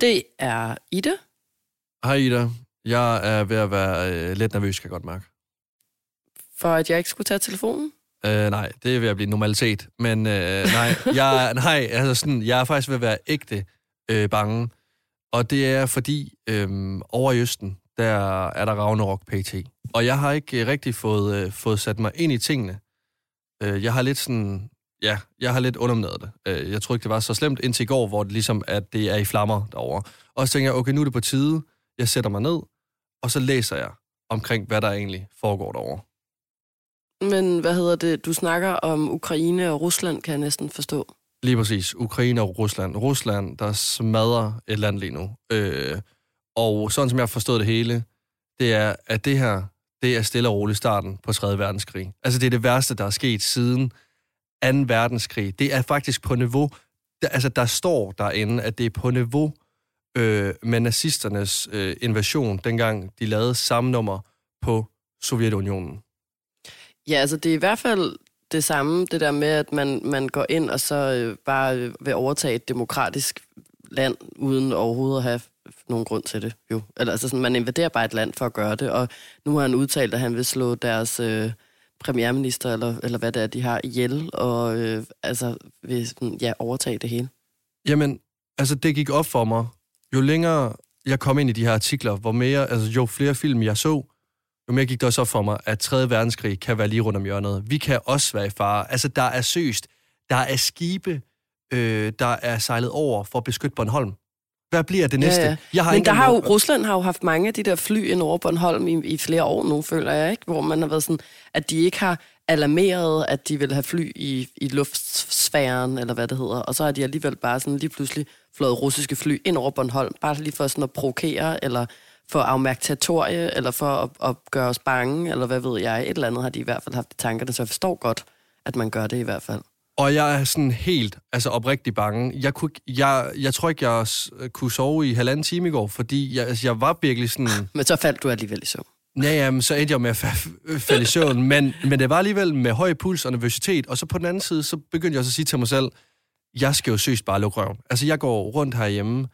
Det er Ida. Hej Ida. Jeg er ved at være øh, lidt nervøs, kan jeg godt mærke. For at jeg ikke skulle tage telefonen? Øh, nej, det er ved at blive normalitet. Men øh, nej, jeg, nej altså sådan, jeg er faktisk ved at være ægte øh, bange. Og det er fordi, øh, over i Østen, der er der Ragnarok PT. Og jeg har ikke rigtig fået, øh, fået sat mig ind i tingene. Øh, jeg har lidt sådan, ja, jeg har lidt undermineret det. Øh, jeg tror ikke, det var så slemt indtil i går, hvor det ligesom, at det er i flammer derovre. Og så tænker jeg, okay, nu er det på tide. Jeg sætter mig ned, og så læser jeg omkring, hvad der egentlig foregår derovre. Men hvad hedder det? Du snakker om Ukraine og Rusland, kan jeg næsten forstå. Lige præcis. Ukraine og Rusland. Rusland, der smadrer et land lige nu. Øh, og sådan som jeg har forstået det hele, det er, at det her, det er stille og roligt starten på 3. verdenskrig. Altså det er det værste, der er sket siden 2. verdenskrig. Det er faktisk på niveau, der, altså der står derinde, at det er på niveau øh, med nazisternes øh, invasion, dengang de lavede samme nummer på Sovjetunionen. Ja, altså det er i hvert fald det samme, det der med, at man, man går ind og så øh, bare øh, vil overtage et demokratisk land, uden overhovedet at have nogen grund til det. Jo. Eller, altså sådan, man invaderer bare et land for at gøre det, og nu har han udtalt, at han vil slå deres øh, premierminister, eller, eller hvad det er, de har, ihjel, og øh, altså vil ja, overtage det hele. Jamen, altså det gik op for mig. Jo længere jeg kom ind i de her artikler, hvor mere, altså jo flere film jeg så, jo mere gik det også op for mig, at 3. verdenskrig kan være lige rundt om hjørnet. Vi kan også være i fare. Altså, der er søst. Der er skibe, øh, der er sejlet over for at beskytte Bornholm. Hvad bliver det næste? Ja, ja. Jeg har Men der har jo, Rusland har jo haft mange af de der fly ind over Bornholm i, i flere år nu, føler jeg, ikke? Hvor man har været sådan, at de ikke har alarmeret, at de vil have fly i, i luftsfæren, eller hvad det hedder. Og så har de alligevel bare sådan lige pludselig flået russiske fly ind over Bornholm, bare lige for sådan at provokere, eller for at afmærke territorie, eller for at, at gøre os bange, eller hvad ved jeg. Et eller andet har de i hvert fald haft i tankerne, så jeg forstår godt, at man gør det i hvert fald. Og jeg er sådan helt, altså oprigtig bange. Jeg, kunne, jeg, jeg tror ikke, jeg kunne sove i halvanden time i går, fordi jeg, altså, jeg var virkelig sådan... Men så faldt du alligevel i søvn. Ja, jamen, så endte jeg med at fa- falde i søvn, men, men det var alligevel med høj puls og nervøsitet, og så på den anden side, så begyndte jeg også at sige til mig selv, jeg skal jo søst bare lukke røven. Altså, jeg går rundt herhjemme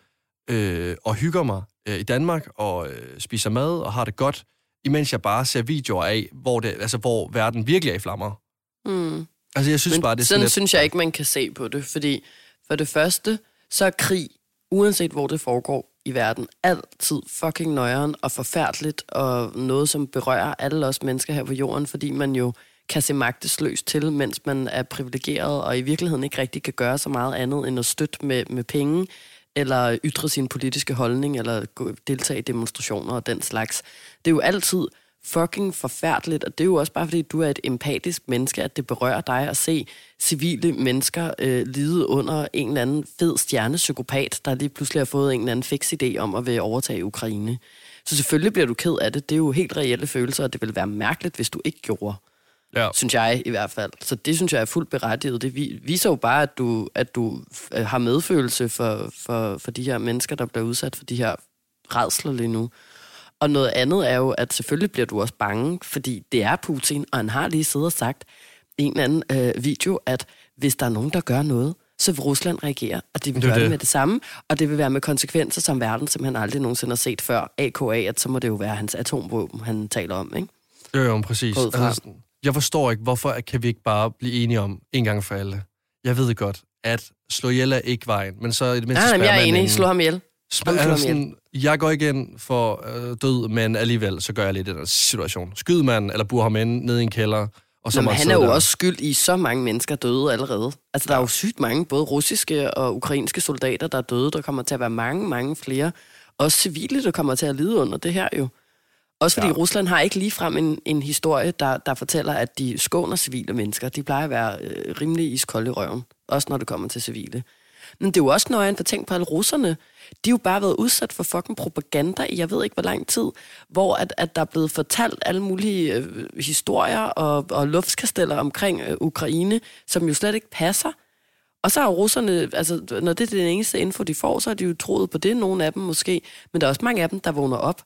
øh, og hygger mig øh, i Danmark, og øh, spiser mad og har det godt, imens jeg bare ser videoer af, hvor, det, altså, hvor verden virkelig er i flammer. Mm. Altså, jeg synes Men bare, det er sådan sådan lidt... synes jeg ikke, man kan se på det, fordi for det første, så er krig, uanset hvor det foregår i verden, altid fucking nøjeren og forfærdeligt, og noget, som berører alle os mennesker her på jorden, fordi man jo kan se magtesløs til, mens man er privilegeret, og i virkeligheden ikke rigtig kan gøre så meget andet, end at støtte med, med penge, eller ytre sin politiske holdning, eller deltage i demonstrationer og den slags. Det er jo altid fucking forfærdeligt, og det er jo også bare fordi, du er et empatisk menneske, at det berører dig at se civile mennesker øh, lide under en eller anden fed stjernepsykopat, der lige pludselig har fået en eller anden fix idé om at vil overtage Ukraine. Så selvfølgelig bliver du ked af det. Det er jo helt reelle følelser, og det vil være mærkeligt, hvis du ikke gjorde Ja. synes jeg i hvert fald. Så det synes jeg er fuldt berettiget. Det vi- viser jo bare, at du, at du øh, har medfølelse for, for, for de her mennesker, der bliver udsat for de her redsler lige nu. Og noget andet er jo, at selvfølgelig bliver du også bange, fordi det er Putin, og han har lige siddet og sagt i en eller anden øh, video, at hvis der er nogen, der gør noget, så vil Rusland reagere, og de vil Det gøre det det. med det samme, og det vil være med konsekvenser, som verden simpelthen aldrig nogensinde har set før. AKA, at så må det jo være hans atomvåben, han taler om, ikke? Jo, jo, præcis. Altså, jeg forstår ikke, hvorfor kan vi ikke bare blive enige om en gang for alle. Jeg ved godt, at slå ihjel er ikke vejen, men så i det mindste Nej, men jeg er enig. Slå ham ihjel. Sp- slå ham sådan, jeg går ikke ind for øh, død, men alligevel så gør jeg lidt i den situation. Skyd manden, eller bur ham ind ned i en kælder, og så Nå, han er jo der. også skyld i så mange mennesker døde allerede. Altså, der er jo sygt mange, både russiske og ukrainske soldater, der er døde. Der kommer til at være mange, mange flere. Også civile, der kommer til at lide under det her jo. Også fordi ja. Rusland har ikke ligefrem en, en historie, der, der fortæller, at de skåner civile mennesker. De plejer at være øh, rimelig iskolde i røven. Også når det kommer til civile. Men det er jo også nøjeren for tænk på alle russerne. De har jo bare været udsat for fucking propaganda i jeg ved ikke hvor lang tid, hvor at, at der er blevet fortalt alle mulige øh, historier og, og luftskasteller omkring øh, Ukraine, som jo slet ikke passer. Og så har russerne, altså når det er den eneste info, de får, så har de jo troet på det, nogle af dem måske. Men der er også mange af dem, der vågner op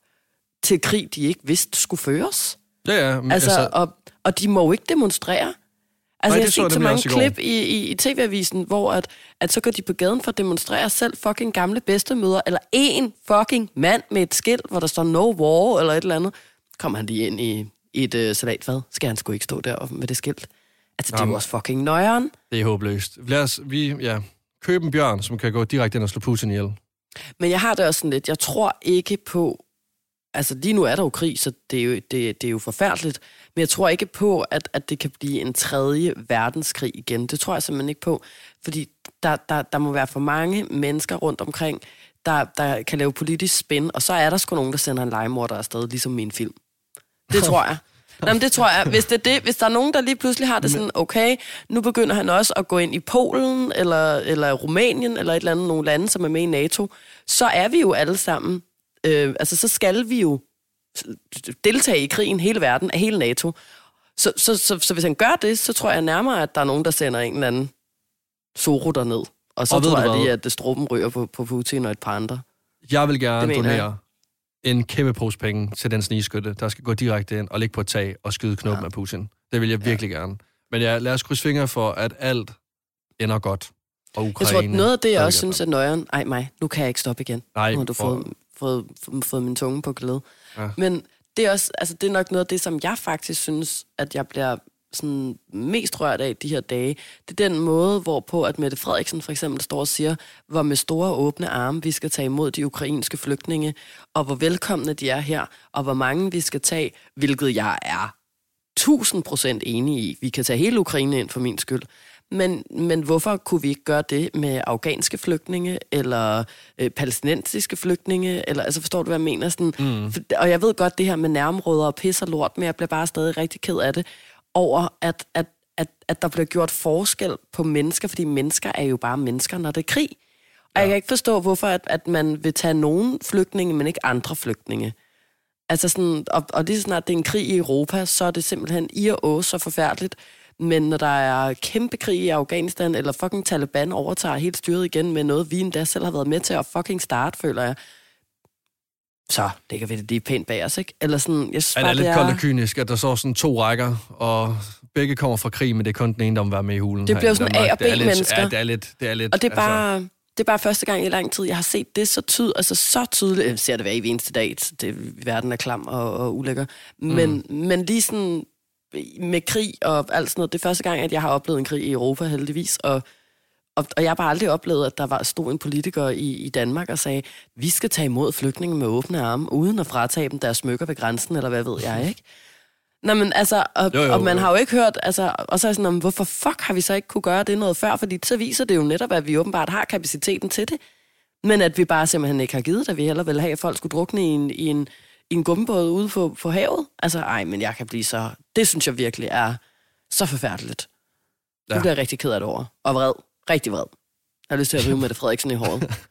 til krig, de ikke vidste skulle føres. Ja, ja. Altså, altså, og, og de må jo ikke demonstrere. Altså, Nej, jeg har set så mange klip i, i, i tv-avisen, hvor at, at så går de på gaden for at demonstrere selv fucking gamle bedstemøder, eller en fucking mand med et skilt, hvor der står no war, eller et eller andet. Kommer han lige ind i, i et uh, salatfad, skal han sgu ikke stå der med det skilt. Altså, det er jo Jamen. også fucking nøjeren. Det er håbløst. Lad os, vi, ja, købe en bjørn, som kan gå direkte ind og slå Putin ihjel. Men jeg har det også sådan lidt, jeg tror ikke på, altså lige nu er der jo krig, så det er jo, det, det er jo forfærdeligt, men jeg tror ikke på, at, at det kan blive en tredje verdenskrig igen. Det tror jeg simpelthen ikke på, fordi der, der, der må være for mange mennesker rundt omkring, der, der kan lave politisk spin, og så er der sgu nogen, der sender en legemorder afsted, ligesom min film. Det tror jeg. Nå, men det tror jeg. Hvis, det er det, hvis der er nogen, der lige pludselig har det sådan, okay, nu begynder han også at gå ind i Polen, eller, eller Rumænien, eller et eller andet, nogle lande, som er med i NATO, så er vi jo alle sammen, øh, altså så skal vi jo deltage i krigen hele verden, af hele NATO. Så, så, så, så hvis han gør det, så tror jeg nærmere, at der er nogen, der sender en eller anden Zoro derned. Og så Og tror jeg lige, at det struppen ryger på, på Putin og et par andre. Jeg vil gerne mener jeg. donere en kæmpe pose penge til den snigeskytte, der skal gå direkte ind og ligge på et tag og skyde knoppen ja. af Putin. Det vil jeg virkelig gerne. Men ja, lad os krydse fingre for, at alt ender godt. Og Jeg Ukraine, tror, at noget af det, jeg også synes er nøjeren... Ej, mig, nu kan jeg ikke stoppe igen. Nej, Nu har du for- fået, fået, fået, fået min tunge på glæde. Ja. Men det er, også, altså, det er nok noget af det, som jeg faktisk synes, at jeg bliver sådan mest rørt af de her dage. Det er den måde, hvorpå at Mette Frederiksen for eksempel står og siger, hvor med store åbne arme vi skal tage imod de ukrainske flygtninge, og hvor velkomne de er her, og hvor mange vi skal tage, hvilket jeg er 1000 procent enig i. Vi kan tage hele Ukraine ind for min skyld. Men, men hvorfor kunne vi ikke gøre det med afghanske flygtninge, eller øh, palæstinensiske flygtninge, eller altså forstår du, hvad jeg mener? Sådan, mm. for, og jeg ved godt det her med nærområder og pis og lort, men jeg bliver bare stadig rigtig ked af det, over at, at, at, at der bliver gjort forskel på mennesker, fordi mennesker er jo bare mennesker, når det er krig. Og ja. jeg kan ikke forstå, hvorfor at, at man vil tage nogen flygtninge, men ikke andre flygtninge. Altså sådan, og, og lige så snart det er en krig i Europa, så er det simpelthen i og å så forfærdeligt. Men når der er kæmpe krig i Afghanistan, eller fucking Taliban overtager helt styret igen med noget, vi endda selv har været med til at fucking starte, føler jeg. Så det kan vi det lige pænt bag os, ikke? Eller sådan, jeg synes Ja, det er lidt koldt og kynisk, at der står sådan to rækker, og begge kommer fra krig, men det er kun den ene, der må være med i hulen. Det bliver sådan. A- og Det er B-mennesker. Ja, det er lidt... Det er lidt Og det er bare... Det er bare første gang i lang tid, jeg har set det så tydeligt, altså så tydeligt. Jeg ser det hver eneste dag, det, verden er klam og, og ulækker. Men, mm. men lige sådan med krig og alt sådan noget, det er første gang, at jeg har oplevet en krig i Europa heldigvis, og, og, og jeg har bare aldrig oplevet, at der var stod en politiker i, i Danmark og sagde, vi skal tage imod flygtninge med åbne arme, uden at fratage dem deres smykker ved grænsen, eller hvad ved jeg, ikke? Nå, men altså, og, Jo, jo, og man jo. har jo ikke hørt, altså, og så er sådan, "Nå, men hvorfor fuck har vi så ikke kunne gøre det noget før? Fordi så viser det jo netop, at vi åbenbart har kapaciteten til det. Men at vi bare simpelthen ikke har givet det, at vi heller vil have, at folk skulle drukne i en, i en, i en gummibåd ude på, på havet. Altså, ej, men jeg kan blive så... Det synes jeg virkelig er så forfærdeligt. Ja. Nu bliver jeg rigtig ked af det over. Og vred. Rigtig vred. Jeg har lyst til at rive Mette Frederiksen i håret.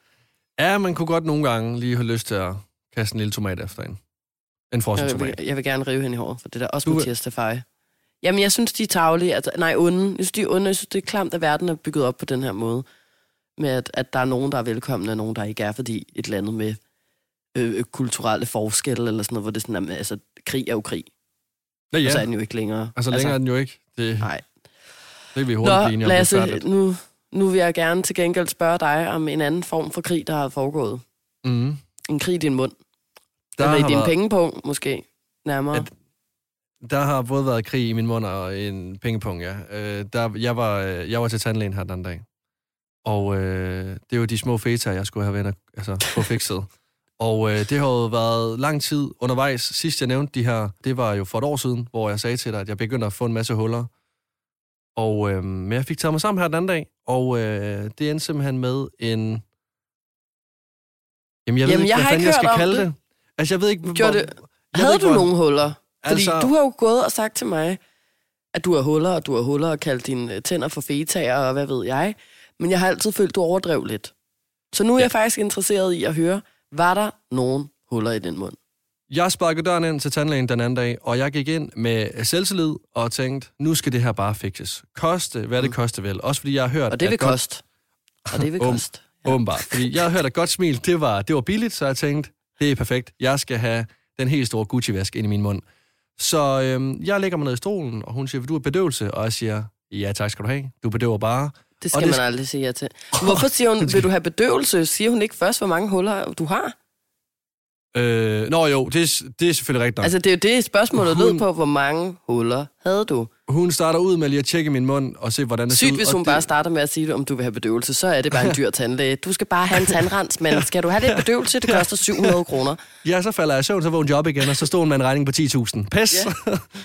Ja, man kunne godt nogle gange lige have lyst til at kaste en lille tomat efter en. En frossen Jeg tomat. vil, jeg vil gerne rive hende i håret, for det der også Du Mathias Stafaj. Jamen, jeg synes, de er tavlige. Altså, nej, onde. Jeg synes, de er onde. Jeg synes, det er klamt, at verden er bygget op på den her måde. Med, at, at der er nogen, der er velkomne, og nogen, der ikke er, fordi et eller andet med øh, øh, kulturelle forskelle, eller sådan noget, hvor det er sådan, jamen, altså, krig er jo krig. Ja, Ja. Og så er den jo ikke længere. Altså, længere er den jo ikke. Det, Nej. det kan vi hurtigt Nå, blive enige om. Lasse, færdigt. nu, nu vil jeg gerne til gengæld spørge dig om en anden form for krig, der har foregået. Mm. En krig i din mund. Der, Eller i din været, pengepunkt, måske. Nærmere. At- der har både været krig i min mund og en pengepung, ja. Øh, der, jeg, var, øh, jeg var til tandlægen her den anden dag. Og øh, det er jo de små feta, jeg skulle have været altså, få fikset. Og øh, det har jo været lang tid undervejs. Sidst jeg nævnte de her, det var jo for et år siden, hvor jeg sagde til dig, at jeg begyndte at få en masse huller. Og øh, men jeg fik taget mig sammen her den anden dag, og øh, det endte simpelthen med en... Jamen, jeg ved Jamen, ikke, jeg hvad fanden jeg skal kalde det. det. Altså, jeg ved ikke, Gjorde det- jeg ved Havde ikke, du hvor- nogle huller? Fordi Altså- altså... du har jo gået og sagt til mig, at du har huller, og du har huller og kaldt dine øh, tænder for fetaer, og hvad ved jeg. Men jeg har altid følt, du overdrev lidt. Så nu er ja. jeg faktisk interesseret i at høre, var der nogen huller i den mund? Jeg sparkede døren ind til tandlægen den anden dag, og jeg gik ind med selvtillid og tænkte, nu skal det her bare fikses. Koste, hvad det koste vel. Også fordi jeg har hørt... Og det vil godt- koste. Og det vil Åben- koste. Ja. Åbenbart. Fordi jeg har hørt, at godt smil, det var, det var billigt, så jeg tænkte, det er perfekt. Jeg skal have den helt store Gucci-vask ind i min mund. Så øhm, jeg lægger mig ned i stolen, og hun siger, vil du have bedøvelse? Og jeg siger, ja tak skal du have. Du bedøver bare. Det Og skal det man aldrig sige ja til. Hvorfor siger hun, vil du have bedøvelse? Siger hun ikke først, hvor mange huller du har? Øh, nå jo, det, er- det er selvfølgelig rigtigt nok. Altså, det er jo det, spørgsmålet lød Hun- på, hvor mange huller havde du? Hun starter ud med lige at tjekke min mund og se, hvordan det ser Sygt, ud. hvis hun det, bare starter med at sige, om du vil have bedøvelse, så er det bare en dyr tandlæge. Du skal bare have en tandrens, men skal du have lidt bedøvelse, det koster 700 kroner. Ja, så falder jeg i søvn, så vågner jeg op igen, og så stod hun med en regning på 10.000. Pes!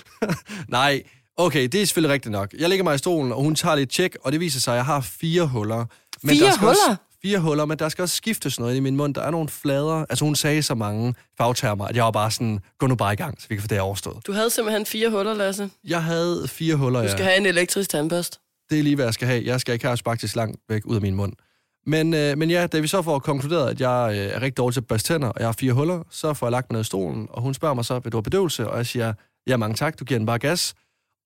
Nej, okay, det er selvfølgelig rigtigt nok. Jeg ligger mig i stolen, og hun tager lidt tjek, og det viser sig, at jeg har fire huller. Men Fire der skal Også, huller? fire huller, men der skal også skiftes noget i min mund. Der er nogle flader. Altså, hun sagde så mange fagtermer, at jeg var bare sådan, gå nu bare i gang, så vi kan få det overstået. Du havde simpelthen fire huller, Lasse. Jeg havde fire huller, Du ja. skal have en elektrisk tandbørst. Det er lige, hvad jeg skal have. Jeg skal ikke have faktisk langt væk ud af min mund. Men, øh, men ja, da vi så får konkluderet, at jeg øh, er rigtig dårlig til at børste tænder, og jeg har fire huller, så får jeg lagt mig ned i stolen, og hun spørger mig så, vil du have bedøvelse? Og jeg siger, ja, mange tak, du giver den bare gas.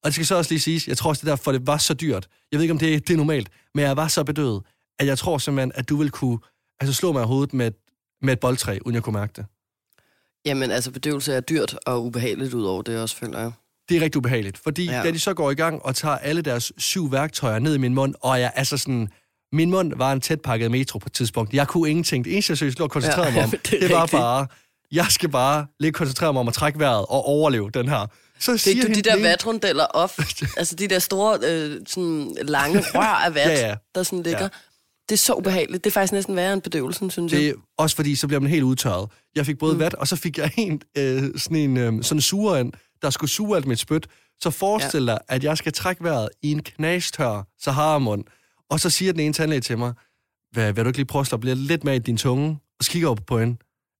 Og det skal så også lige siges, jeg tror også, det er derfor, det var så dyrt. Jeg ved ikke, om det, det er normalt, men jeg var så bedøvet, at jeg tror simpelthen, at du vil kunne altså, slå mig i hovedet med, et- med et boldtræ, uden jeg kunne mærke det. Jamen, altså, bedøvelse er dyrt og ubehageligt ud over det også, føler jeg. Det er rigtig ubehageligt, fordi Ja. da de så går i gang og tager alle deres syv værktøjer ned i min mund, og jeg altså sådan... Min mund var en tæt pakket metro på et tidspunkt. Jeg kunne ingenting. Det eneste, jeg seriøst lå og koncentrerede Ja, mig om, det det, det var rigtigt. bare, jeg skal bare lige koncentrere mig om at trække vejret og overleve den her. Så Det siger er du de der ene- vatrundeller off, altså de der store, øh, sådan lange rør af vat, Ja, ja. der sådan ligger. Ja. Det er så ubehageligt. Det er faktisk næsten værre end bedøvelsen, synes jeg. Det er også fordi, så bliver man helt udtørret. Jeg fik både mm. vat, og så fik jeg en, øh, sådan en øh, sådan suger ind, der skulle suge alt mit spyt. Så forestil dig, at jeg skal trække vejret i en knastør Sahara-mund. Og så siger den ene tandlæge til mig, hvad, vil du ikke lige prøve at slappe lidt med i din tunge? Og så kigger op på hende.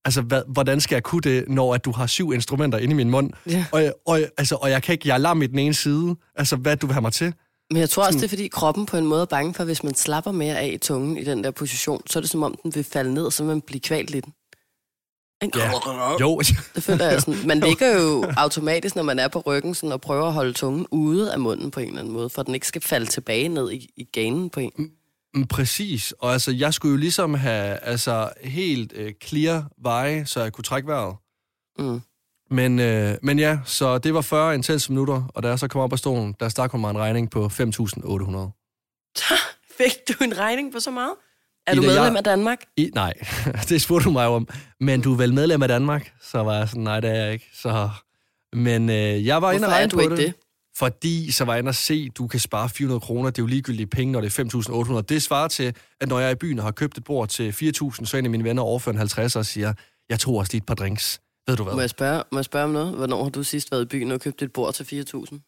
Altså, hvad, hvordan skal jeg kunne det, når at du har syv instrumenter inde i min mund? Ja. Og, og, altså, og jeg kan ikke, jeg er lam i den ene side. Altså, hvad du vil have mig til? Men jeg tror også, det er fordi kroppen på en måde er bange for, at hvis man slapper mere af i tungen i den der position, så er det som om, den vil falde ned, så man bliver kvalt i den. Ikke? Ja. Jo, Det føler jeg sådan. Man ligger jo automatisk, når man er på ryggen, sådan, og prøver at holde tungen ude af munden på en eller anden måde, for at den ikke skal falde tilbage ned i, i ganen på en. Mm, Præcis, og altså, jeg skulle jo ligesom have altså, helt øh, clear veje, så jeg kunne trække vejret. Mm. Men, øh, men ja, så det var 40 intense minutter, og da jeg så kom op af stolen, der stak hun mig en regning på 5.800. Fik du en regning på så meget? Er du medlem jeg- af Danmark? I, nej, det spurgte du mig om. Men du er vel medlem af Danmark? Så var jeg sådan, nej, det er jeg ikke. Så, men øh, jeg var inde og Hvorfor regne på ikke det. det? Fordi så var jeg inde og se, du kan spare 400 kroner. Det er jo ligegyldige penge, når det er 5.800. Det svarer til, at når jeg er i byen og har købt et bord til 4.000, så en af mine venner overfører en 50 og siger, jeg tog også lige et par drinks. Ved du hvad? Må jeg, spørge, må jeg spørge om noget? Hvornår har du sidst været i byen og købt et bord til 4.000?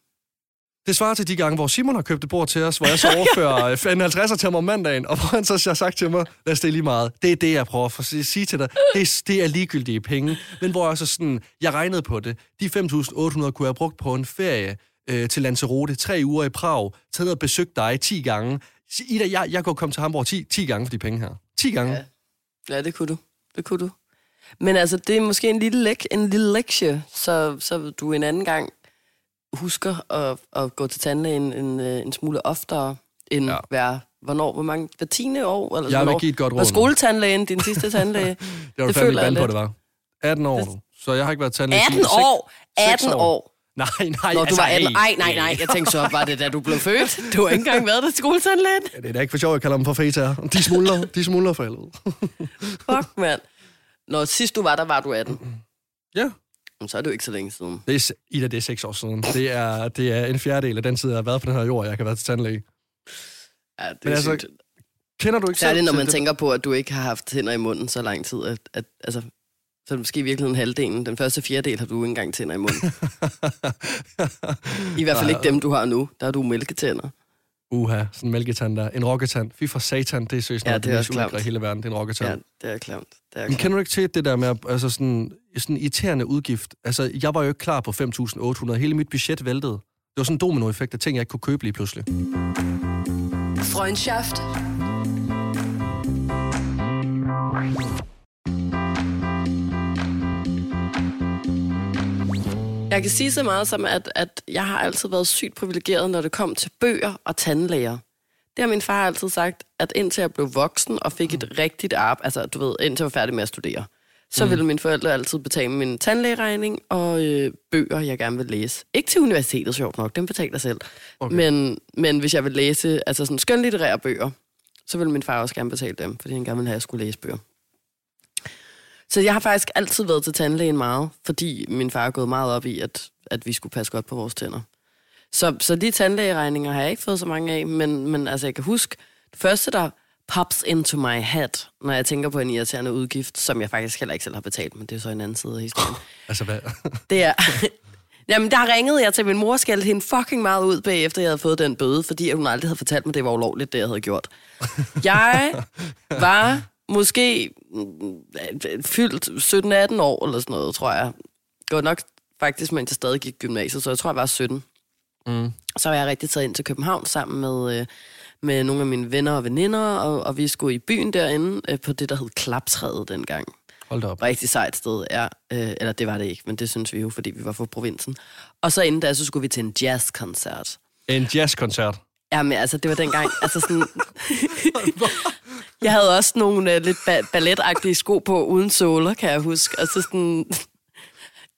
Det svarer til de gange, hvor Simon har købt et bord til os, hvor jeg så overfører en 50'er til ham om mandagen, og hvor han så har sagt til mig, lad os det lige meget. Det er det, jeg prøver at sige til dig. Det er, det er ligegyldige penge. Men hvor jeg så sådan, jeg regnede på det. De 5.800 kunne jeg have brugt på en ferie øh, til Lanzarote, tre uger i Prag, taget og besøgt dig 10 gange. Ida, jeg, jeg kunne komme til Hamburg 10, 10 gange for de penge her. 10 gange. Ja. Ja, det kunne du. Det kunne du. Men altså, det er måske en lille, lek- en lille lektie, så, så du en anden gang husker at, at gå til tandlægen en, øh, en smule oftere, end ja. Hver, hvornår, hvor mange, hver tiende år? Eller Jeg vil give et godt råd Var skoletandlægen din sidste tandlæge? Det var det du fandme ikke jeg vant på, det var. 18 år, du. Så jeg har ikke været tandlæge 18 siden- seks- år! seks 18 år! Nej, nej. Når du altså, var 18 hey, Ej, nej, nej. Jeg tænkte så, var det da du blev født? Du har ikke engang været der til skoletandlægen. Det er da ikke for sjovt, jeg kalder dem for fetaer. De smuldrer, de smuldrer for helvede. Fuck, mand. Når sidst du var der, var du 18. Ja. Men Så er det jo ikke så længe siden. Det er, Ida, det er seks år siden. Det er, det er en fjerdedel af den tid, jeg har været på den her jord, jeg kan være til tandlæge. Ja, det Men er altså, sygt. Kender du ikke Særligt, når man det? tænker på, at du ikke har haft tænder i munden så lang tid. At, at, altså, så er det måske i virkeligheden halvdelen. Den første fjerdedel har du ikke engang tænder i munden. I hvert fald ikke dem, du har nu. Der har du mælketænder. Uha, sådan en mælketand der. En rokketand. Fy for satan, det er seriøst Ja, noget, det er det mest ulækre i hele verden. Det er en rokketand. Ja, det er klamt. Det er Men kender du ikke til det der med, altså sådan, sådan en irriterende udgift? Altså, jeg var jo ikke klar på 5.800. Hele mit budget væltede. Det var sådan en dominoeffekt af ting, jeg ikke kunne købe lige pludselig. Freundschaft. Jeg kan sige så meget som, at, at jeg har altid været sygt privilegeret, når det kom til bøger og tandlæger. Det har min far altid sagt, at indtil jeg blev voksen og fik et rigtigt arbejde, altså du ved, indtil jeg var færdig med at studere, så mm. ville mine forældre altid betale min tandlægeregning og øh, bøger, jeg gerne vil læse. Ikke til universitetet, sjovt nok, dem betaler jeg selv. Okay. Men, men hvis jeg vil læse altså sådan skønlitterære bøger, så vil min far også gerne betale dem, fordi han gerne ville have, at jeg skulle læse bøger. Så jeg har faktisk altid været til tandlægen meget, fordi min far er gået meget op i, at, at vi skulle passe godt på vores tænder. Så, så de tandlægeregninger har jeg ikke fået så mange af, men, men altså, jeg kan huske, det første, der pops into my head, når jeg tænker på en irriterende udgift, som jeg faktisk heller ikke selv har betalt, men det er så en anden side af historien. Altså, hvad? Det er... Jamen, der ringede jeg til min mor og skældte hende fucking meget ud bagefter, jeg havde fået den bøde, fordi hun aldrig havde fortalt mig, det var ulovligt, det jeg havde gjort. Jeg var måske mm, fyldt 17-18 år eller sådan noget, tror jeg. Var nok faktisk, mens jeg stadig gik gymnasiet, så jeg tror, jeg var 17. Mm. Så var jeg rigtig taget ind til København sammen med, øh, med nogle af mine venner og veninder, og, og vi skulle i byen derinde øh, på det, der hed Klaptræet dengang. Hold da op. Rigtig sejt sted, ja. Øh, eller det var det ikke, men det synes vi jo, fordi vi var fra provinsen. Og så inden da, så skulle vi til en jazzkoncert. En jazzkoncert. Jamen, altså, det var dengang, altså sådan... jeg havde også nogle uh, lidt ba- balletagtige sko på, uden såler, kan jeg huske. Altså sådan...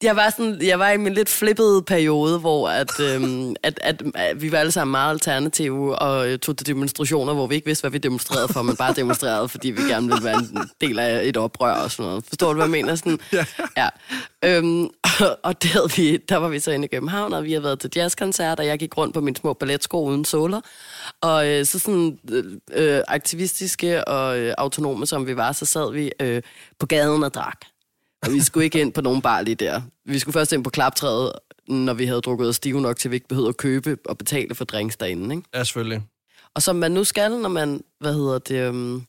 Jeg var, sådan, jeg var i min lidt flippede periode, hvor at, øhm, at, at, at vi var alle sammen meget alternative og øh, tog til demonstrationer, hvor vi ikke vidste, hvad vi demonstrerede for, men bare demonstrerede, fordi vi gerne ville være en del af et oprør og sådan noget. Forstår du, hvad jeg mener? Sådan, Ja. Øhm, og og havde vi, der var vi så inde i København, og vi havde været til jazzkoncert, og jeg gik rundt på mine små balletsko uden såler. Og øh, så sådan øh, øh, aktivistiske og øh, autonome, som vi var, så sad vi øh, på gaden og drak. Og vi skulle ikke ind på nogen bar lige der. Vi skulle først ind på klaptræet, når vi havde drukket os stive nok til, at vi ikke behøvede at købe og betale for drinks derinde. Ikke? Ja, selvfølgelig. Og som man nu skal, når man, hvad hedder det, um,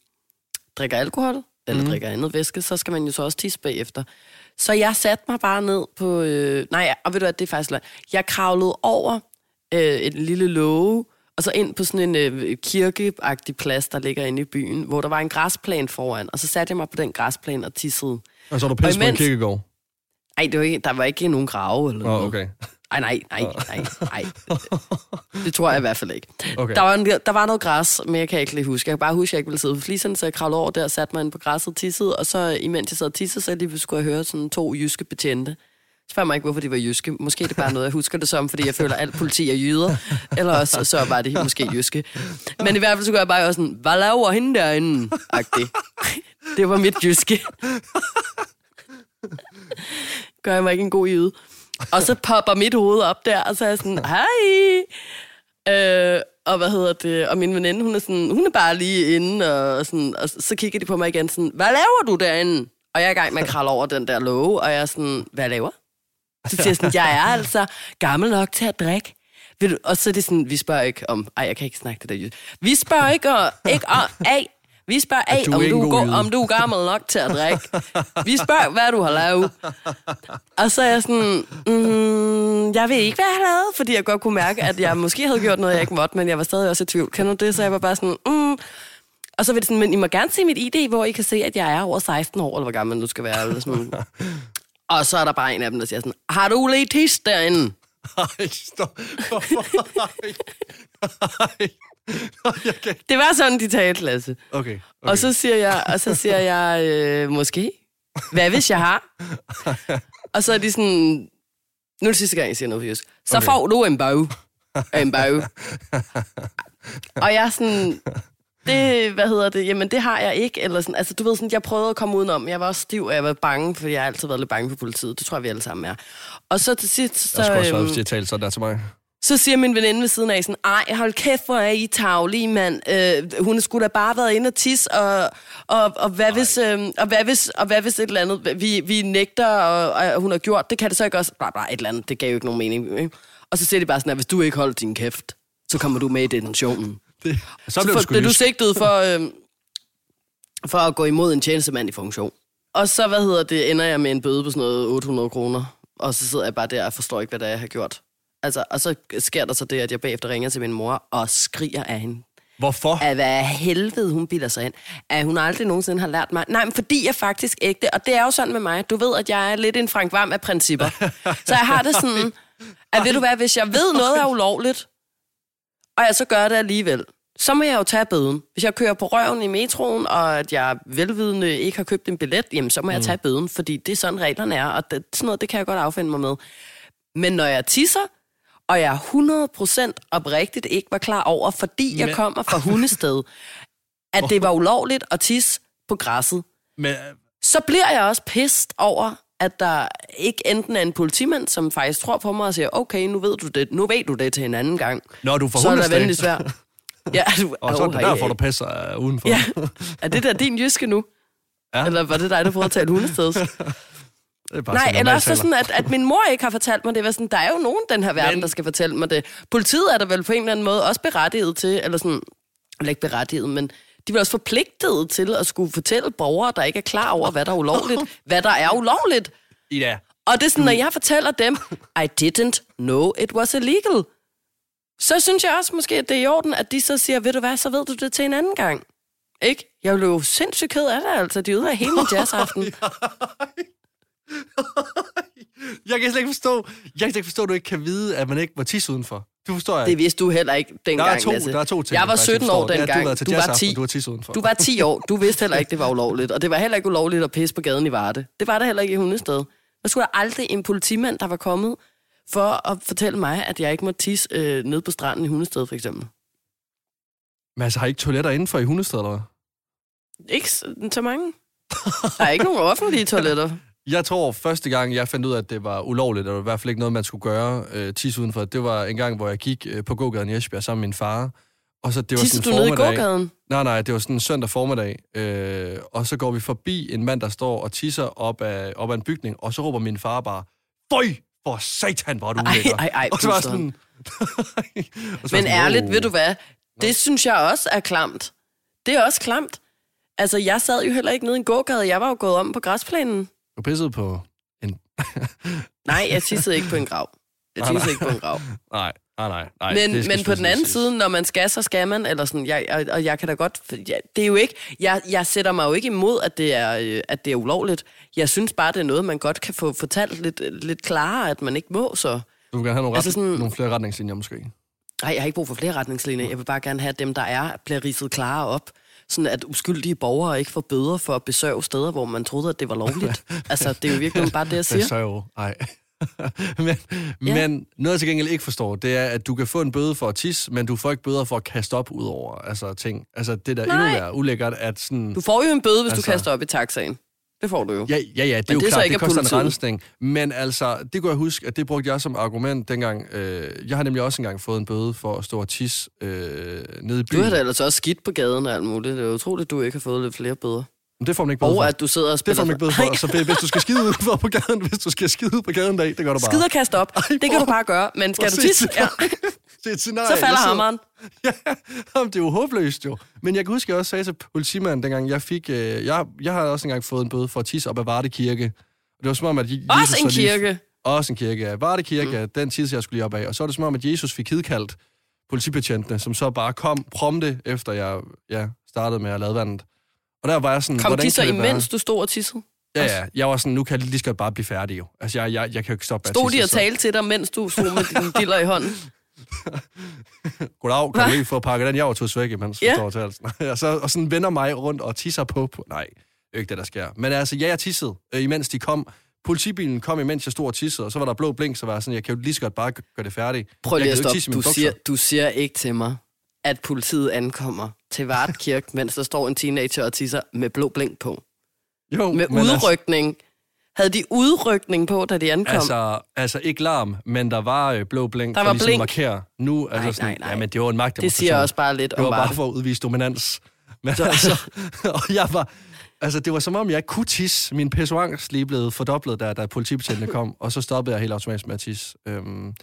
drikker alkohol, eller mm. drikker andet væske, så skal man jo så også tisse bagefter. Så jeg satte mig bare ned på... Øh, nej, og ved du hvad, det er faktisk... Jeg kravlede over øh, et lille låge, og så ind på sådan en øh, kirkeagtig plads, der ligger inde i byen, hvor der var en græsplæne foran, og så satte jeg mig på den græsplæne og tissede. Og så er du pisse på en imens- kirkegård. Ej, det var ikke, der var ikke nogen grave eller noget. oh, okay. Ej, nej, nej, nej, nej. Det tror jeg i hvert fald ikke. Okay. Der, var en, der var noget græs, men jeg kan ikke lige huske. Jeg kan bare huske, at jeg ikke ville sidde på fliserne, så jeg kravlede over der, satte mig ind på græsset og tissede, og så imens jeg sad og tissede, så lige skulle jeg høre sådan to jyske betjente. Spørg mig ikke, hvorfor det var jyske. Måske er det bare noget, jeg husker det som, fordi jeg føler, at alt politi er jyder. Eller også så var det måske jyske. Men i hvert fald så kunne jeg bare også sådan, hvad laver hende derinde? -agtig. Det var mit jyske. Gør jeg mig ikke en god jyde. Og så popper mit hoved op der, og så er jeg sådan, hej! Øh, og hvad hedder det? Og min veninde, hun er sådan, hun er bare lige inde, og, sådan, og så kigger de på mig igen sådan, hvad laver du derinde? Og jeg er i gang med at kravle over den der låge, og jeg er sådan, hvad laver? Så siger jeg sådan, jeg er altså gammel nok til at drikke. Vil du? Og så er det sådan, vi spørger ikke om, ej, jeg kan ikke snakke det der jysk. Vi spørger ikke, og, ikke om, af, vi spørger af, om, du go- jyde. om du er gammel nok til at drikke. Vi spørger, hvad du har lavet. Og så er jeg sådan, mm, jeg ved ikke, hvad jeg har lavet, fordi jeg godt kunne mærke, at jeg måske havde gjort noget, jeg ikke måtte, men jeg var stadig også i tvivl. Kan du det? Så jeg var bare sådan, mm. Og så var det sådan, men I må gerne se mit ID, hvor I kan se, at jeg er over 16 år, eller hvor gammel du skal være. Eller sådan. Og så er der bare en af dem, der siger sådan, har du lige tis derinde? Ej, stop. Ej. Ej. Jeg kan. Det var sådan, de talte, Lasse. Okay. okay. Og så siger jeg, og så siger jeg øh, måske. Hvad hvis jeg har? og så er de sådan, nu er det sidste gang, jeg siger noget på jysk. Så Okay. får du en bag. En bag. og jeg er sådan, det, hvad hedder det, jamen det har jeg ikke, eller sådan, altså du ved sådan, jeg prøvede at komme udenom, jeg var også stiv, og jeg var bange, for jeg har altid været lidt bange for politiet, det tror jeg, vi alle sammen er. Og så til sidst, så, Jeg skulle også øhm, hvis de har talt sådan der til mig. så siger min veninde ved siden af sådan, ej, hold kæft, hvor er I tavlige, mand. Øh, hun skulle da bare været inde og tisse, og, og, og, hvad hvis, øh, og, hvad hvis, og hvad hvis et eller andet, vi, vi nægter, og, og hun har gjort, det kan det så ikke også, bla, bla, et eller andet, det gav jo ikke nogen mening. Ikke? Og så siger de bare sådan, at hvis du ikke holder din kæft, så kommer du med i detentionen. Det, så blev for, du sigtet for, øh, for at gå imod en tjenestemand i funktion. Og så, hvad hedder det, ender jeg med en bøde på sådan noget 800 kroner. Og så sidder jeg bare der og forstår ikke, hvad det er, jeg har gjort. Altså, og så sker der så det, at jeg bagefter ringer til min mor og skriger af hende. Hvorfor? Af hvad helvede hun bilder sig ind. At hun aldrig nogensinde har lært mig. Nej, men fordi jeg faktisk ægte. Og det er jo sådan med mig. Du ved, at jeg er lidt en Frank Vam af principper. Så jeg har det sådan, at ved du hvad, hvis jeg ved noget er ulovligt, og jeg så gør det alligevel, så må jeg jo tage bøden. Hvis jeg kører på røven i metroen, og at jeg velvidende ikke har købt en billet, jamen så må jeg tage bøden, fordi det er sådan reglerne er, og det, sådan noget, det kan jeg godt affinde mig med. Men når jeg tisser, og jeg 100% oprigtigt ikke var klar over, fordi jeg Men- kommer fra hundested, at det var ulovligt at tisse på græsset, Men, så bliver jeg også pist over, at der ikke enten er en politimand, som faktisk tror på mig og siger, okay, nu ved du det, nu ved du det til en anden gang. Når du får så er det hundesdag. venlig svært. Ja, du, og så er det Åh, derfor, hey, du pisser uh, udenfor. Ja, er det der din jyske nu? Ja. Eller var det dig, der prøvede at tale hundesteds? Er bare Nej, eller også sådan, at, at min mor ikke har fortalt mig det. Var sådan, der er jo nogen i den her verden, Men- der skal fortælle mig det. Politiet er der vel på en eller anden måde også berettiget til, eller sådan, eller ikke berettiget, men de er vel også forpligtet til at skulle fortælle borgere, der ikke er klar over, hvad der er ulovligt, hvad der er ulovligt. Ida, Og det er sådan, når jeg fortæller dem, I didn't know it was illegal, så synes jeg også måske, at det er i orden, at de så siger, ved du hvad, så ved du det til en anden gang. Ikke? Jeg blev jo sindssygt ked af det, altså. De ødelagde hele min jazzaften. jeg kan slet ikke forstå, jeg kan slet ikke forstå, at du ikke kan vide, at man ikke må tisse udenfor. Du forstår jeg. Det vidste du heller ikke dengang, der er to, Lasse. der er to ting. Jeg var faktisk, 17 forstår. år dengang. Du, var til Du var jazzaften, 10. Du var tisse udenfor. Du var 10 år. Du vidste heller ikke, det var ulovligt. Og det var heller ikke ulovligt at pisse på gaden i Varde. Det var det heller ikke i Hundested. Der skulle der aldrig en politimand, der var kommet for at fortælle mig, at jeg ikke må tisse øh, nede på stranden i Hundested, for eksempel. Men altså, har I ikke toiletter indenfor i hundested, eller hvad? Ikke så mange. Der er ikke nogen offentlige toiletter. Jeg tror, første gang, jeg fandt ud af, at det var ulovligt, eller i hvert fald ikke noget, man skulle gøre, øh, tisse udenfor, det var en gang, hvor jeg gik øh, på gågaden i Esbjerg sammen med min far. Og så det var Tisser du sådan nede i formiddag. gågaden? Nej, nej, det var sådan en søndag formiddag. Øh, og så går vi forbi en mand, der står og tisser op af, op af en bygning, og så råber min far bare, Føj, for satan, hvor er du ulækker. ej, ej, og så var sådan... og så Men sådan, ærligt, ved du hvad? Det synes jeg også er klamt. Det er også klamt. Altså, jeg sad jo heller ikke nede i en gågade. Jeg var jo gået om på græsplænen. Du pissede på en... Nej, jeg tissede ikke på en grav. Jeg Nej, nej. tissede ikke på en grav. Nej, nej, nej. nej Men, det men på den anden side, når man skal, så skal man, eller sådan, jeg, og, og jeg kan da godt, ja, det er jo ikke, jeg, jeg sætter mig jo ikke imod, at det, er, øh, at det er ulovligt. Jeg synes bare, det er noget, man godt kan få fortalt lidt, lidt klarere, at man ikke må, så. Du vil gerne have nogle, ret, Altså sådan- nogle flere retningslinjer, måske. Nej, jeg har ikke brug for flere retningslinjer. Jeg vil bare gerne have, at dem, der er, bliver ridset klarere op. Sådan at uskyldige borgere ikke får bøder for at besøge steder, hvor man troede, at det var lovligt. altså, det er jo virkelig bare det, jeg Det siger. så jo, ej. men, Ja. men noget, jeg til gengæld ikke forstår, det er, at du kan få en bøde for at tisse, men du får ikke bøder for at kaste op ud over altså, ting. Altså, det der Nej. endnu mere ulækkert, at sådan... Du får jo en bøde, hvis altså... Du kaster op i taxaen. Det får du jo. Ja, ja, ja, det er Men jo det er klart, det koster en politiet. rensning. Men altså, det kunne jeg huske, at det brugte jeg som argument dengang. Øh, jeg har nemlig også engang fået en bøde for at stå og tisse øh, nede i Du byen. har da ellers også skidt på gaden og alt muligt. Det er utroligt, at du ikke har fået lidt flere bøder. Men det får man ikke bøde Og for. at du sidder og Det spiller... får man ikke bøde for. Så hvis du skal skide ud på gaden, hvis du skal skide ud på gaden en dag, det gør du bare. Skid og kast op. Det kan du bare gøre. Men skal du tisse, ja, Det er et scenarie. så falder hammeren. Ja, jamen, det er jo håbløst jo. Men jeg kan huske, jeg også sagde til politimanden, dengang jeg fik... Øh, jeg, jeg har også engang fået en bøde for at tisse op ad Varde Kirke. Og det var som om, at Jesus Også en så lige- kirke. Også en kirke, ja. Varde Kirke, mm. den tisse, jeg skulle lige op af. Og så var det som om, at Jesus fik hidkaldt politibetjentene, som så bare kom prompte, efter jeg ja, startede med at lade vandet. Og der var jeg sådan, Kom de så det være? imens du stod og tissede? Ja, ja. Jeg var sådan, nu kan jeg lige så godt bare blive færdig jo. Altså, jeg, jeg, jeg kan jo ikke stoppe med at Stod de tisse, og så- talte til dig, mens du stod med dine diller i hånden? Goddag, kan du lige få pakket den jordtus væk, imens Ja. står halsen. og, så, og sådan vender mig rundt og tisser på. på. Nej, ikke det, der sker. Men altså, ja, jeg tissede, øh, imens de kom. Politibilen kom, imens jeg stod og tissede, og så var der blå blink, så var jeg sådan, jeg kan jo lige så godt bare gøre det færdigt. Prøv lige Jeg at stoppe. ikke tisse Du siger, du siger ikke til mig, at politiet ankommer til Vart Kirke, mens der står en teenager og tisser med blå blink på. Jo, Med altså, udrykning. Havde de udrykning på, da de ankom? altså, altså, ikke larm, men der var øh, blå blink. Der for var ligesom blink. markere. Nu, altså Nej, sådan, nej, nej. Jamen, det var en magt. det siger også bare lidt Det om var bare for at udvise dominans. Men altså, og jeg var, altså, det var som om, jeg ikke kunne tisse. Min pissoangst lige blevet fordoblet, da, da politibetjentene kom, og så stoppede jeg helt automatisk med at tisse. Øhm,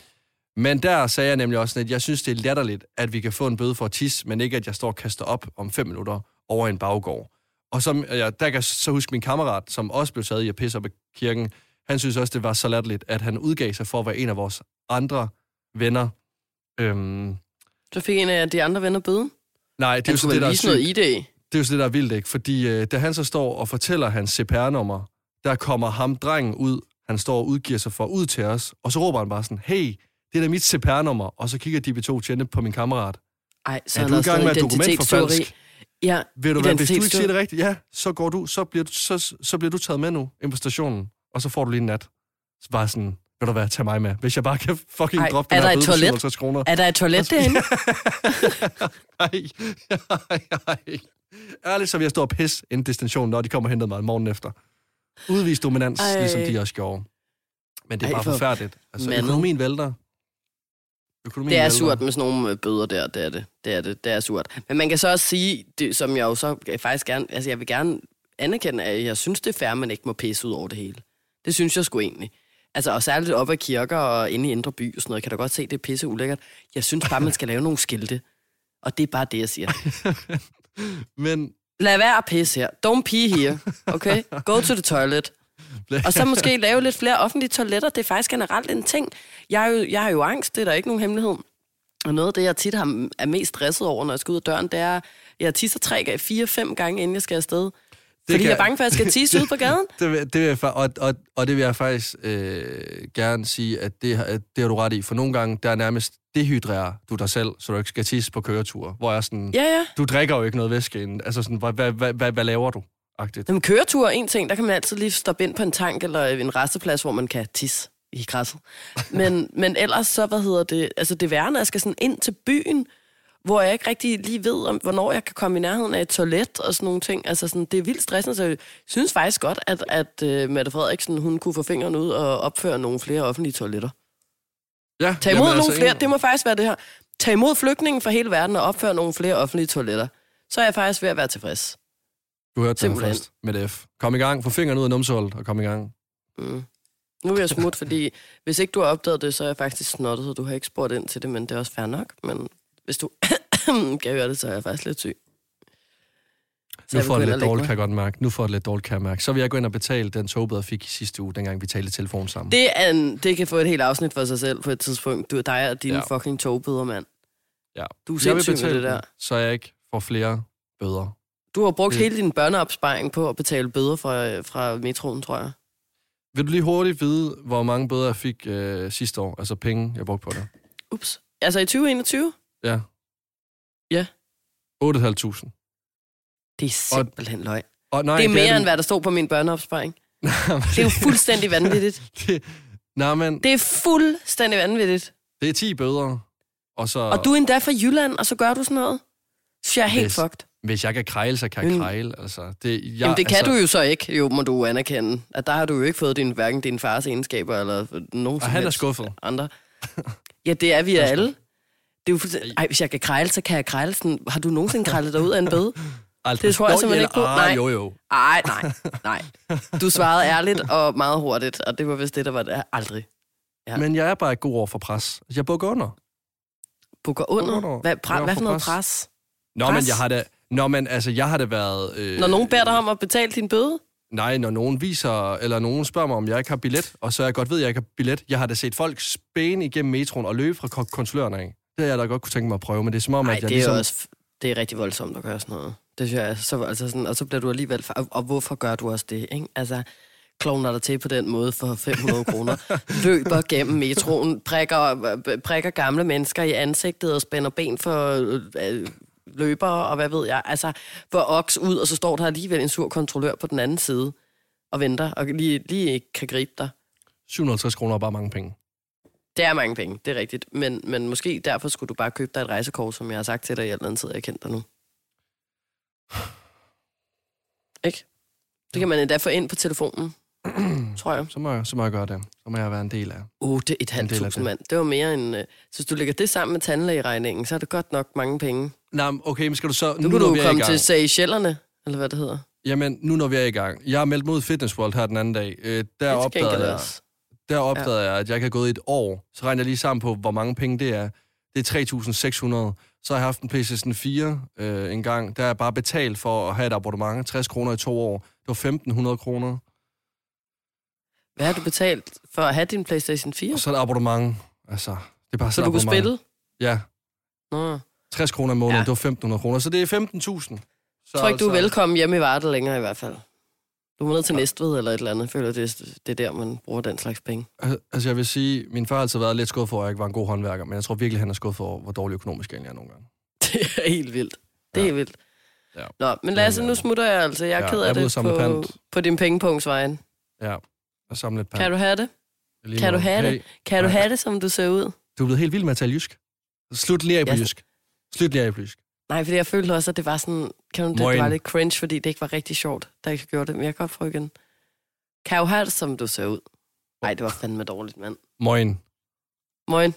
men der sagde jeg nemlig også, sådan, at jeg synes, det er latterligt, at vi kan få en bøde for at tisse, men ikke, at jeg står og kaster op om fem minutter over en baggård. Og som, ja, der kan jeg så huske min kammerat, som også blev taget i at pisse op i kirken, han synes også, det var så latterligt, at han udgav sig for at være en af vores andre venner. Øhm, Så fik en af de andre venner bøde. nej, det er jo det, der er vise noget sygt. ID. Det er jo så det, der er vildt, ikke? Fordi øh, da han så står og fortæller hans CPR-nummer, der kommer ham drengen ud, han står og udgiver sig for ud til os, og så råber han bare sådan, hey, det er da mit CPR-nummer, og så kigger de to tjente på min kammerat. Ej, så Er er du i gang med stadig identitetstyveri. dokumentforfalsk? Ja, Ved du hvad, hvis du ikke siger det rigtigt, ja, så går du, så bliver du, så, så bliver du taget med nu ind på stationen, og så får du lige en nat. Så bare sådan, ved du hvad, tag mig med. Hvis jeg bare kan fucking Ej, droppe den der her bøde på toilet? 57 kroner. Er der et toilet derinde? Ej, ej, ej. Ærligt, så vil jeg stå og pisse inden destinationen, når de kommer og henter mig morgen efter. Udvis dominans, Ej. ej. ligesom de også gjorde. Men det er Ej, bare for forfærdeligt. Altså, økonomien vælter. Økonomien Det er surt med sådan nogle øh, bøder der, det er det. Det er det, det er surt. Men man kan så også sige, det, som jeg jo så faktisk gerne, altså jeg vil gerne anerkende, at jeg synes, det er fair, at man ikke må pisse ud over det hele. Det synes jeg sgu egentlig. Altså, og særligt op ad kirker og inde i Indre By og sådan noget, kan du godt se, det er pisse ulækkert. Jeg synes bare, man skal lave nogle skilte. Og det er bare det, jeg siger. Men Lad være at pisse her. Don't pee here. Okay? Go to the toilet. Og så måske lave lidt flere offentlige toiletter. Det er faktisk generelt en ting. Jeg er jo, jeg har jo angst, det er der ikke nogen hemmelighed. Og noget af det, jeg tit har, er mest stresset over, når jeg skal ud af døren, det er, at jeg tisser tre, fire, fem gange, inden jeg skal afsted. Fordi kan- jeg er bange for, at jeg skal tisse ude på gaden. det, vil- det vil jeg, og, og, og det vil jeg faktisk øh, gerne sige, at det, at det har du ret i. For nogle gange, der er nærmest dehydrerer du dig selv, så du ikke skal tisse på køretur. Hvor jeg sådan, Ja, ja. du drikker jo ikke noget væske inden. Altså sådan, hvad, hvad, hvad, hvad, hvad laver du? Agtigt. Jamen, køretur er en ting, der kan man altid lige stoppe ind på en tank eller en resteplads, hvor man kan tisse i græsset. Men, men ellers så, hvad hedder det, altså det værende, jeg skal sådan ind til byen, hvor jeg ikke rigtig lige ved, om, hvornår jeg kan komme i nærheden af et toilet og sådan nogle ting. Altså sådan, det er vildt stressende, så jeg synes faktisk godt, at, at uh, Mette Frederiksen, hun kunne få fingrene ud og opføre nogle flere offentlige toiletter. Ja, Tag imod nogle flere, ingen- det må faktisk være det her. Tag imod flygtninge fra hele verden og opføre nogle flere offentlige toiletter. Så er jeg faktisk ved at være tilfreds. Du hørte Simpelthen. først med F. Kom i gang, få fingrene ud af numsehullet og kom i gang. Mm. Nu vil jeg smutte, fordi hvis ikke du har opdaget det, så er jeg faktisk snottet, så du har ikke spurgt ind til det, men det er også fair nok. Men hvis du kan høre det, så er jeg faktisk lidt syg. Så Nu jeg får gå det lidt og dårligt, kan jeg godt mærke. Nu får det lidt dårligt, kan jeg mærke. Så vil jeg gå ind og betale den togbøde, jeg fik i sidste uge, dengang vi talte i telefon sammen. Det, er en, det kan få et helt afsnit for sig selv på et tidspunkt. Du, dig og dine Ja. fucking togbøder, mand. ja. Du er jeg sindssyg med det der. den, så jeg ikke får flere bøder. Du har brugt Det- hele din børneopsparing på at betale bøder fra, fra metroen, tror jeg. Vil du lige hurtigt vide, hvor mange bøder jeg fik øh, sidste år? Altså penge, jeg brugte på det. Ups. Altså i 2021? Ja. Ja. 8.500. Det er simpelthen løgn. Og nej, Det er mere det end, hvad der stod på min børneopsparing. Det er jo fuldstændig vanvittigt. det, nej, men Det er fuldstændig vanvittigt. det er 10 bøder. Og så, Og du er endda fra Jylland, og så gør du sådan noget? Så jeg er helt Hvis- fucked. Hvis jeg kan krejle, så kan jeg Men- krejle. Altså, det, jeg, Jamen det kan altså, du jo så ikke, jo må du anerkende. At der har du jo ikke fået din, hverken din fars egenskaber, eller nogen Og han er skuffet. andre. Ja, det er vi er alle. Det er jo fuldstændig... Ej, hvis jeg kan krejle, så kan jeg krejle sådan... Har du nogensinde krejlet dig ud af en bøde? Aldrig. Det tror jeg simpelthen ikke på. Ah, Nej. Jo, jo. Ej, nej, nej. Du svarede ærligt og meget hurtigt, og det var vist det, der var det. Aldrig. Ja. Men jeg er bare ikke god over for pres. Jeg bukker under. Bukker under? Hvad, pra, hvad for noget pres. pres? Nå, Pres? men jeg har da... Nå, men altså, jeg har da været... Øh, Når nogen beder dig om at betale din bøde? Nej, når nogen viser, eller nogen spørger mig, om jeg ikke har billet, og så jeg godt ved, at jeg ikke har billet. Jeg har da set folk spæne igennem metroen og løbe fra kon- kontrolløren af. Det har jeg da godt kunne tænke mig at prøve, men det er som om, Nej, at jeg det er ligesom... også... Det er rigtig voldsomt at gøre sådan noget. Det synes jeg, så, altså sådan, og så bliver du alligevel... Og, og hvorfor gør du også det, ikke? Altså, klovner dig til på den måde for 500 kroner, løber gennem metroen, prikker, prikker gamle mennesker i ansigtet og spænder ben for øh, løbere, og hvad ved jeg. Altså, for oks ud, og så står der alligevel en sur kontrollør på den anden side og venter, og lige, lige ikke kan gribe dig. 750 kroner er bare mange penge. Det er mange penge, det er rigtigt. Men, men måske derfor skulle du bare købe dig et rejsekort, som jeg har sagt til dig i alt den tid, jeg har kendt dig nu. Ikke? Det kan man endda få ind på telefonen, tror jeg. Så må, jeg, så må jeg gøre det. Så må jeg være en del af. Uh, det er et halvt tusind mand. Det var mere end... Øh, så hvis du lægger det sammen med tandlægeregningen, så er det godt nok mange penge. Nej, okay, men skal du så... Nu, nu kan når du vi er i komme gang- til Seychellerne, eller hvad det hedder. Jamen, nu når vi er i gang. Jeg har meldt i Fitness World her den anden dag. Øh, der er opdagede jeg, der opdagede jeg, at jeg ikke har gået i et år. Så regner jeg lige sammen på, hvor mange penge det er. Det er 3.600. Så har jeg haft en PlayStation 4 øh, en gang. Der er jeg bare betalt for at have et abonnement. 60 kroner i to år. Det var 1.500 kroner. Hvad har du betalt for at have din Playstation 4? Og så et abonnement. Altså, det er bare Så du kunne spille? Ja, Nå. 60 kroner i måneden. Ja. Det var 1.500 kroner. Så det er 15.000. Så Jeg tror ikke, du er altså- velkommen hjemme i Varde længere i hvert fald. Du må ned til Næstved eller et eller andet. Jeg føler, det er, det er der, man bruger den slags penge. Al- Altså, jeg vil sige, min far har altid været lidt skuffet for, at jeg ikke var en god håndværker, men jeg tror virkelig, han er skuffet over, hvor dårlig økonomisk jeg er nogle gange. det er helt vildt. Det er Ja. helt vildt. Ja. Nå, men Lasse, nu øh, smutter jeg altså. Jeg er ja, ked jeg af det på, pant. på din pengepunktsvejen. Ja, og samle et par. Kan du have det? kan du have det? Kan du have det, som du ser ud? Du er blevet helt vild med at tale jysk. Slut lige af på Ja. jysk. Slut af på jysk. Nej, fordi jeg følte også, at det var sådan... Kan du, det, det var lidt cringe, fordi det ikke var rigtig sjovt, da jeg gjorde det. Men jeg kan godt prøve igen. Kan du have det, som du ser ud? Nej, det var fandme dårligt, mand. Moin. Moin.